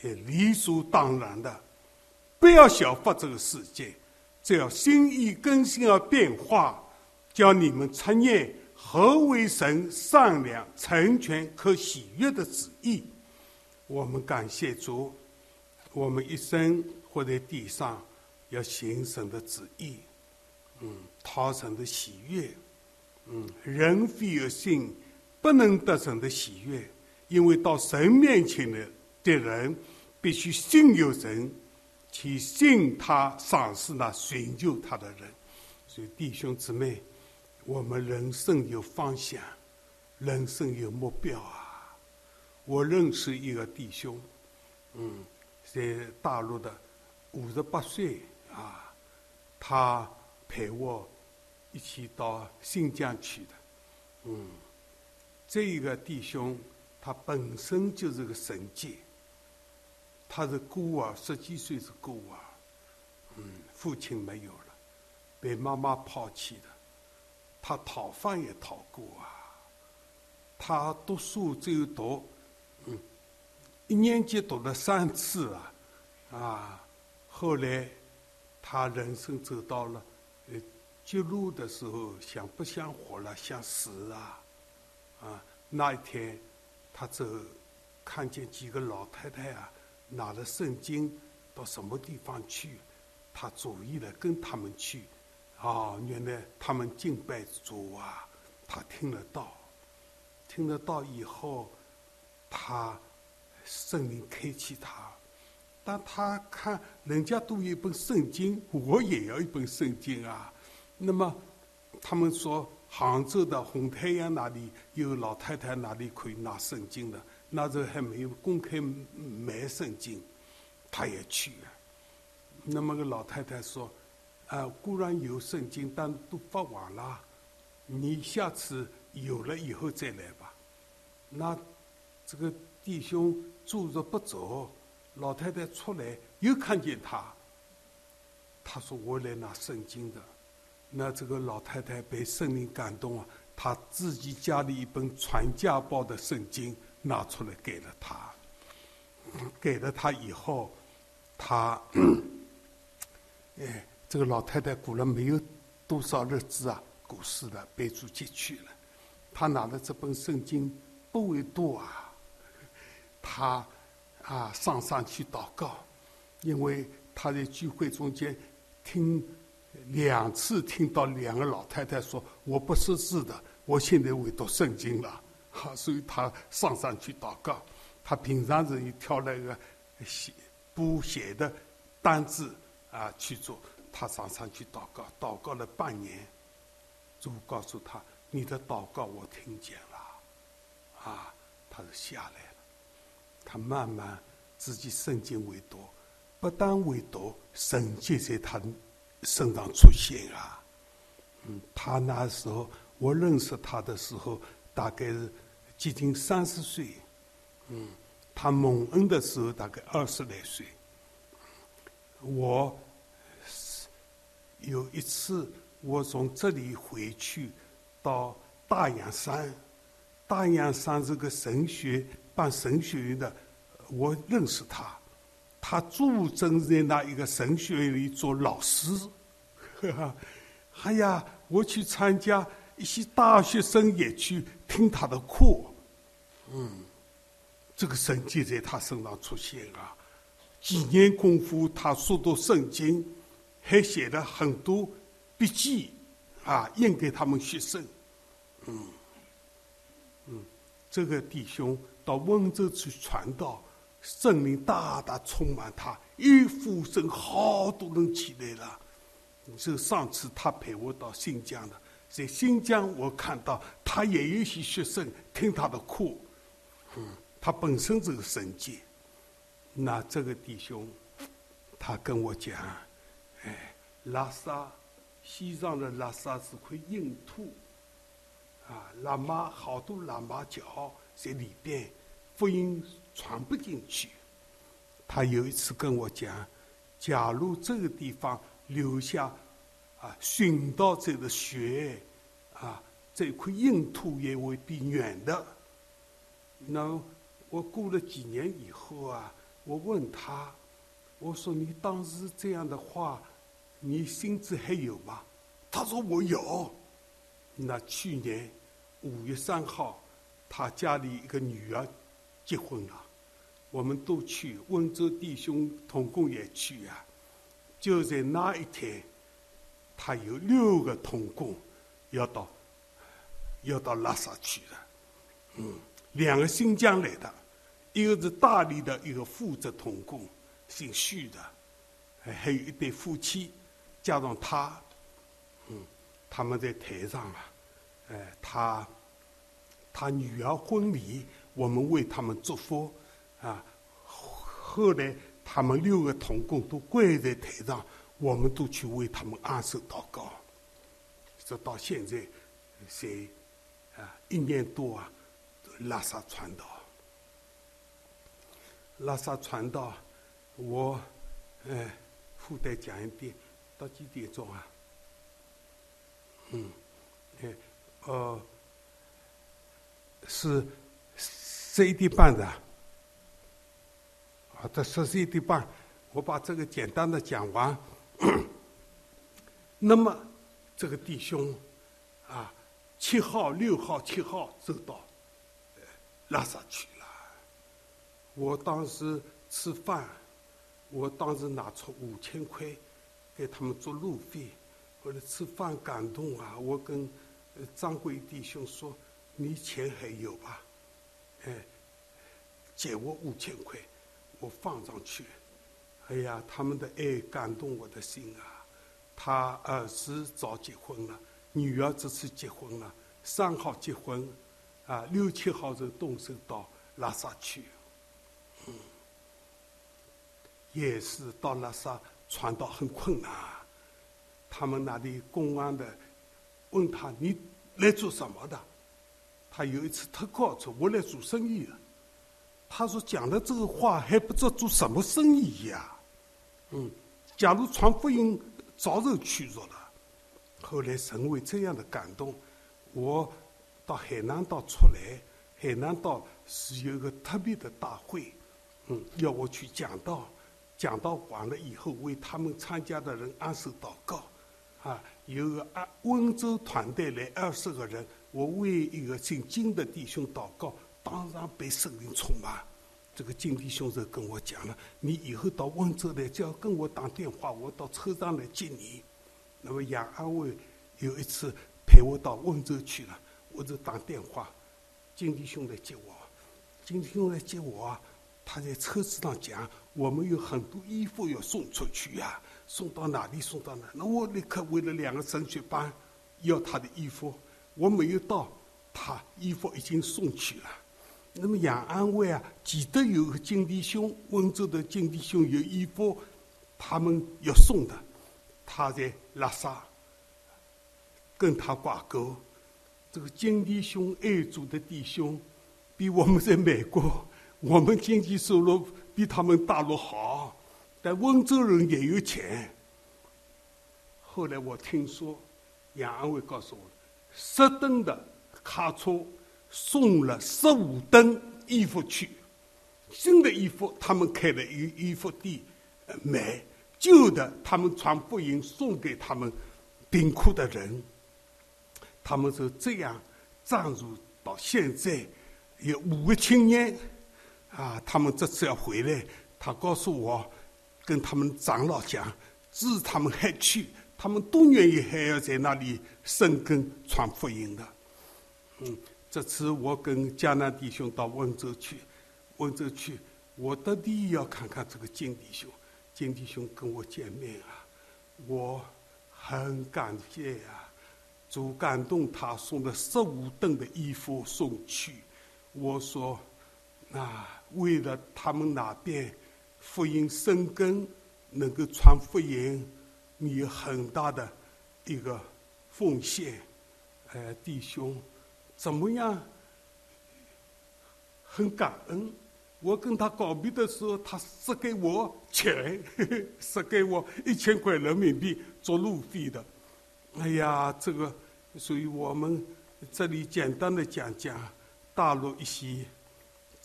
也理所当然的。不要小发这个世界，只要心意更新而变化，叫你们测验何为神善良、成全、可喜悦的旨意。我们感谢主，我们一生活在地上，要行神的旨意，嗯，讨神的喜悦，嗯，人非有信。不能得神的喜悦，因为到神面前的的人必须信有神，去信他赏赐那寻求他的人。所以弟兄姊妹，我们人生有方向，人生有目标啊！我认识一个弟兄，嗯，在大陆的五十八岁啊，他陪我一起到新疆去的，嗯。这一个弟兄，他本身就是个神界。他是孤儿，十几岁是孤儿，嗯，父亲没有了，被妈妈抛弃的。他讨饭也讨过啊。他读书只有读，嗯，一年级读了三次啊，啊，后来他人生走到了呃绝路的时候，想不想活了，想死啊。啊，那一天，他走，看见几个老太太啊，拿着圣经到什么地方去，他主意了跟他们去。啊，原来他们敬拜主啊，他听得到，听得到以后，他圣灵开启他，当他看人家都有一本圣经，我也要一本圣经啊。那么，他们说。杭州的红太阳那里有老太太那里可以拿圣经的，那时候还没有公开卖圣经，他也去了。那么个老太太说：“啊，固然有圣经，但都发完了，你下次有了以后再来吧。”那这个弟兄坐着不走，老太太出来又看见他，他说我来拿圣经的。那这个老太太被圣灵感动啊，她自己家里一本传家宝的圣经拿出来给了他。给了他以后，他，哎，这个老太太过了没有多少日子啊，过世了，被主接去了。她拿了这本圣经不为多啊，他啊上上去祷告，因为他在聚会中间听两次听到两个老太太说：“我不识字的，我现在会读圣经了。”哈，所以他上上去祷告。他平常是挑了一个写不写的单字啊去做，他常常去祷告，祷告了半年，主告诉他：“你的祷告我听见了。”啊，他是下来了，他慢慢自己圣经为多，不但为多，神迹在他身上出现啊。嗯，他那时候我认识他的时候，大概是接近三十岁。嗯，他蒙恩的时候大概二十来岁。我有一次，我从这里回去到大洋山，大洋山这个神学办神学院的，我认识他，他驻镇在那一个神学院里做老师。哈哈，哎呀，我去参加一些大学生也去听他的课，嗯。这个神迹在他身上出现啊！几年功夫，他速读圣经，还写了很多笔记啊，印给他们学生。嗯，嗯，这个弟兄到温州去传道，圣灵大大充满他，一呼声，好多人起来了。就上次他陪我到新疆的，在新疆我看到他也有一些学生听他的课，嗯。他本身这个神迹，那这个弟兄，他跟我讲，拉萨，西藏的拉萨是块硬土，啊，喇嘛好多喇嘛教在里边，福音传不进去。他有一次跟我讲，假如这个地方留下啊寻到这个血，啊，这块硬土也会变软的，那。我过了几年以后啊，我问他，我说你当时这样的话，你心智还有吗？他说我有。那去年五月三号，他家里一个女儿结婚了，我们都去，温州弟兄同工也去啊。就在那一天，他有六个同工要到要到拉萨去的，嗯。两个新疆来的，一个是大理的一个负责童工，姓徐的，还有一对夫妻，加上他，嗯，他们在台上啊，哎，他，他女儿婚礼，我们为他们祝福，啊，后来他们六个童工都跪在台上，我们都去为他们安守祷告，直到现在，才啊一年多啊。拉萨传道，拉萨传道，我哎附带讲一点，到几点钟啊？嗯，哎，呃，是十一点半的。好的，十一点半，我把这个简单的讲完。那么，这个弟兄啊，七号、六号、七号走到。拉萨去了。我当时吃饭，我当时拿出五千块给他们做路费。或者吃饭感动啊，我跟张贵弟兄说：“你钱还有吧？哎，借我五千块，我放上去。”哎呀，他们的爱感动我的心啊！他儿子早结婚了，女儿这次结婚了，三号结婚。啊，六七号就动身到拉萨去，嗯，也是到拉萨传道很困难。他们那里公安的问他：“你来做什么的？”他有一次他告诉我来做生意的。他说：“讲了这个话还不知道做什么生意呀？”嗯，假如传福音遭受屈辱了。后来成为这样的感动，我到海南岛出来，海南岛是有个特别的大会，嗯，要我去讲道，讲到完了以后为他们参加的人安守祷告，啊，有个啊温州团队来二十个人，我为一个姓金的弟兄祷告，当场被圣灵充满。这个金弟兄就跟我讲了，你以后到温州来，只要跟我打电话，我到车站来接你。那么杨安伟有一次陪我到温州去了，我就打电话，金弟兄来接我，金弟兄来接我，他在车子上讲，我们有很多衣服要送出去呀，送到哪里送到哪？那我立刻为了两个神学班要他的衣服，我没有到，他衣服已经送去了。那么杨安慰啊，记得有个金弟兄，温州的金弟兄有衣服，他们要送的，他在拉萨跟他挂钩。这个金弟兄爱主的弟兄，比我们在美国，我们经济收入比他们大陆好，但温州人也有钱。后来我听说，杨安慰告诉我，十吨的卡车。送了十五吨衣服去，新的衣服他们开了衣衣服店卖，旧的他们穿不赢送给他们贫苦的人。他们就这样赞助到现在，有五个青年啊，他们这次要回来，他告诉我，跟他们长老讲，只是他们还去，他们都愿意还要在那里生根传福音的，嗯。这次我跟江南弟兄到温州去，温州去，我特地要看看这个金弟兄。金弟兄跟我见面啊，我很感谢啊，主感动他送了十五吨的衣服送去。我说，那为了他们那边福音生根，能够传福音，你有很大的一个奉献，呃，弟兄。怎么样？很感恩。我跟他告别的时候，他塞给我钱，塞给我一千块人民币做路费的。哎呀，这个，所以我们这里简单的讲讲大陆一些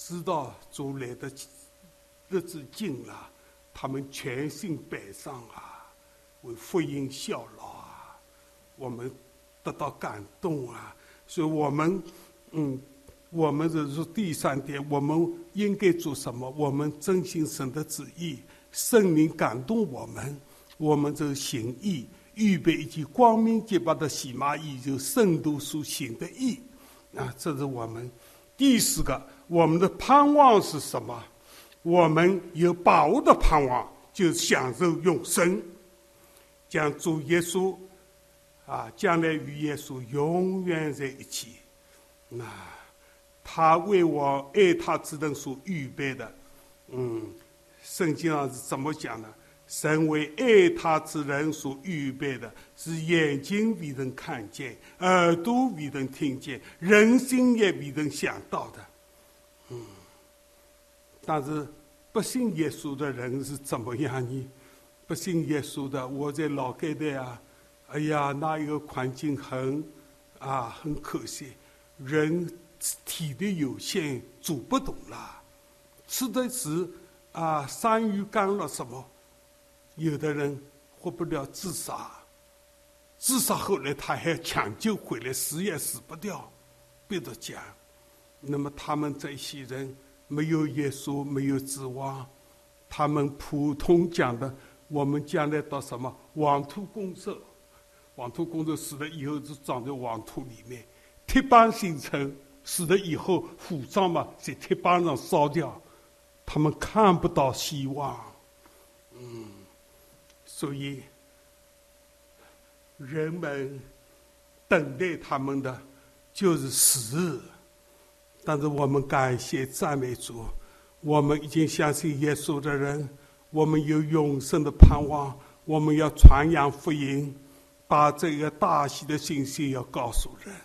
知道主来的日子近了，他们全心摆上啊，为福音效劳啊，我们得到感动啊。所以我们，嗯，我们这是第三点，我们应该做什么？我们遵行神的旨意，圣灵感动我们，我们就行义，预备一件光明洁白的洗马衣，就圣徒所行的义。啊，这是我们第四个，我们的盼望是什么？我们有把握的盼望，就是享受永生，将主耶稣。啊，将来与耶稣永远在一起。那他为我爱他之人所预备的，嗯，圣经上是怎么讲的？神为爱他之人所预备的，是眼睛未能看见，耳朵未能听见，人心也未能想到的。但是不信耶稣的人是怎么样呢？不信耶稣的，我在老街的啊。哎呀，那一个环境很啊，很可惜，人体力有限，做不动了，吃的是啊，山芋干了什么？有的人活不了，自杀，自杀后来他还抢救回来，死也死不掉，别的讲。那么他们这些人没有耶稣，没有指望，他们普通讲的，我们将来到什么？黄土公社。黄土工程死了以后是葬在黄土里面，铁板形成，死了以后火葬嘛，在铁板上烧掉，他们看不到希望，嗯，所以人们等待他们的就是死。但是我们感谢赞美主，我们已经相信耶稣的人，我们有永生的盼望，我们要传扬福音。把这个大喜的信息要告诉人，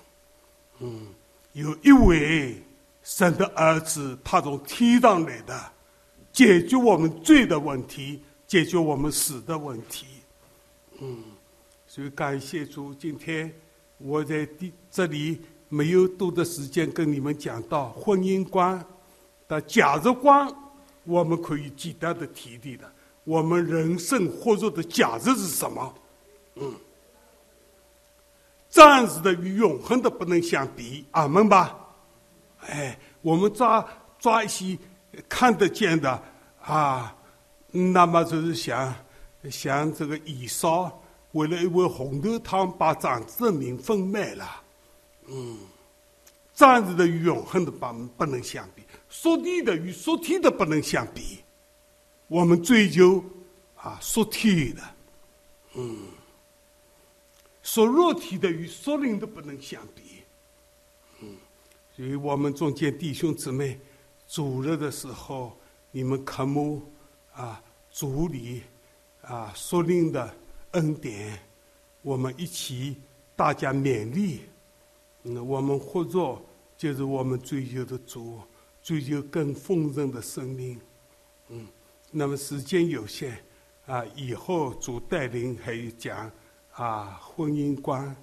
嗯，有一位神的儿子，他从天上来的，解决我们罪的问题，解决我们死的问题，嗯，所以感谢主，今天我在第这里没有多的时间跟你们讲到婚姻观的价值观，我们可以简单的提提的。我们人生活着的价值是什么？嗯，暂时的与永恒的不能相比，阿门吧。哎，我们抓抓一些看得见的啊，那么就是像像这个以扫为了一碗红豆汤把长子的名分卖了，嗯，暂时的与永恒的不不能相比，属地的与属天的不能相比，我们追求啊属天的，嗯，属肉体的与属灵的不能相比。嗯所以我们中间弟兄姊妹，主日的时候，你们科目啊，主里啊，属灵的恩典，我们一起大家勉励。嗯，我们合作就是我们追求的主，追求更丰盛的生命。嗯，那么时间有限啊，以后主带领还有讲啊婚姻观，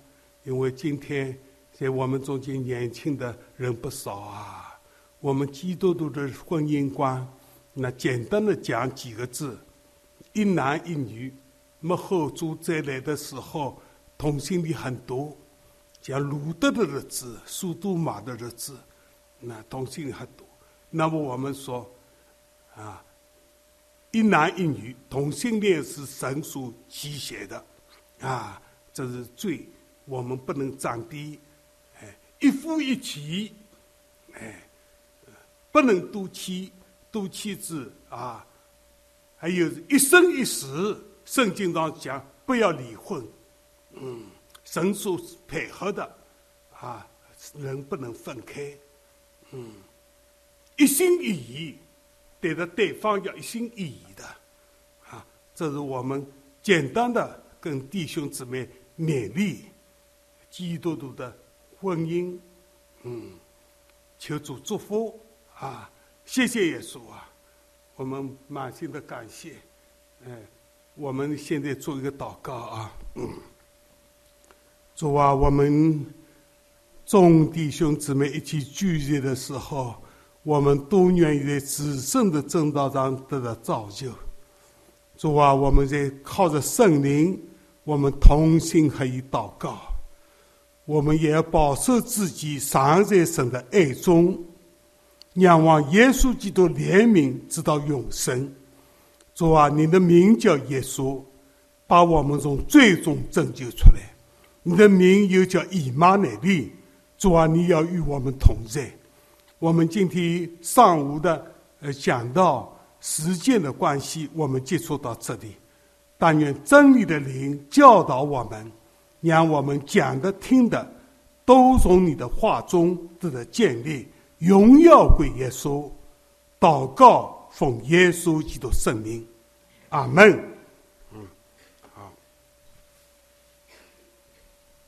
因为今天。在我们中间年轻的人不少啊。我们基督徒的婚姻观，那简单的讲几个字：一男一女。幕后主再来的时候，同性恋很多，像鲁德的日子、苏都玛的日子，那同性恋很多。那么我们说，啊，一男一女，同性恋是神所积写的，啊，这是罪，我们不能长低。哎一夫一妻，哎，不能多妻，多妻子啊，还有一生一世，圣经上讲不要离婚，嗯，神所配合的啊，人不能分开，嗯，一心一意对着对方要一心一意的，啊，这是我们简单的跟弟兄姊妹勉励基督徒的。婚姻，嗯，求主祝福啊！谢谢耶稣啊！我们满心的感谢。哎，我们现在做一个祷告啊！嗯，主啊，我们众弟兄姊妹一起聚集的时候，我们都愿意在至圣的正道上得到造就。主啊，我们在靠着圣灵，我们同心合一祷告。我们也要保守自己，常在神的爱中，仰望耶稣基督怜悯，直到永生。主啊，你的名叫耶稣，把我们从最终拯救出来。你的名又叫以马内利。主啊，你要与我们同在。我们今天上午的呃讲到实践的关系，我们接触到这里。但愿真理的灵教导我们。让我们讲的、听的，都从你的话中得到建立。荣耀归耶稣，祷告奉耶稣基督圣名，阿门。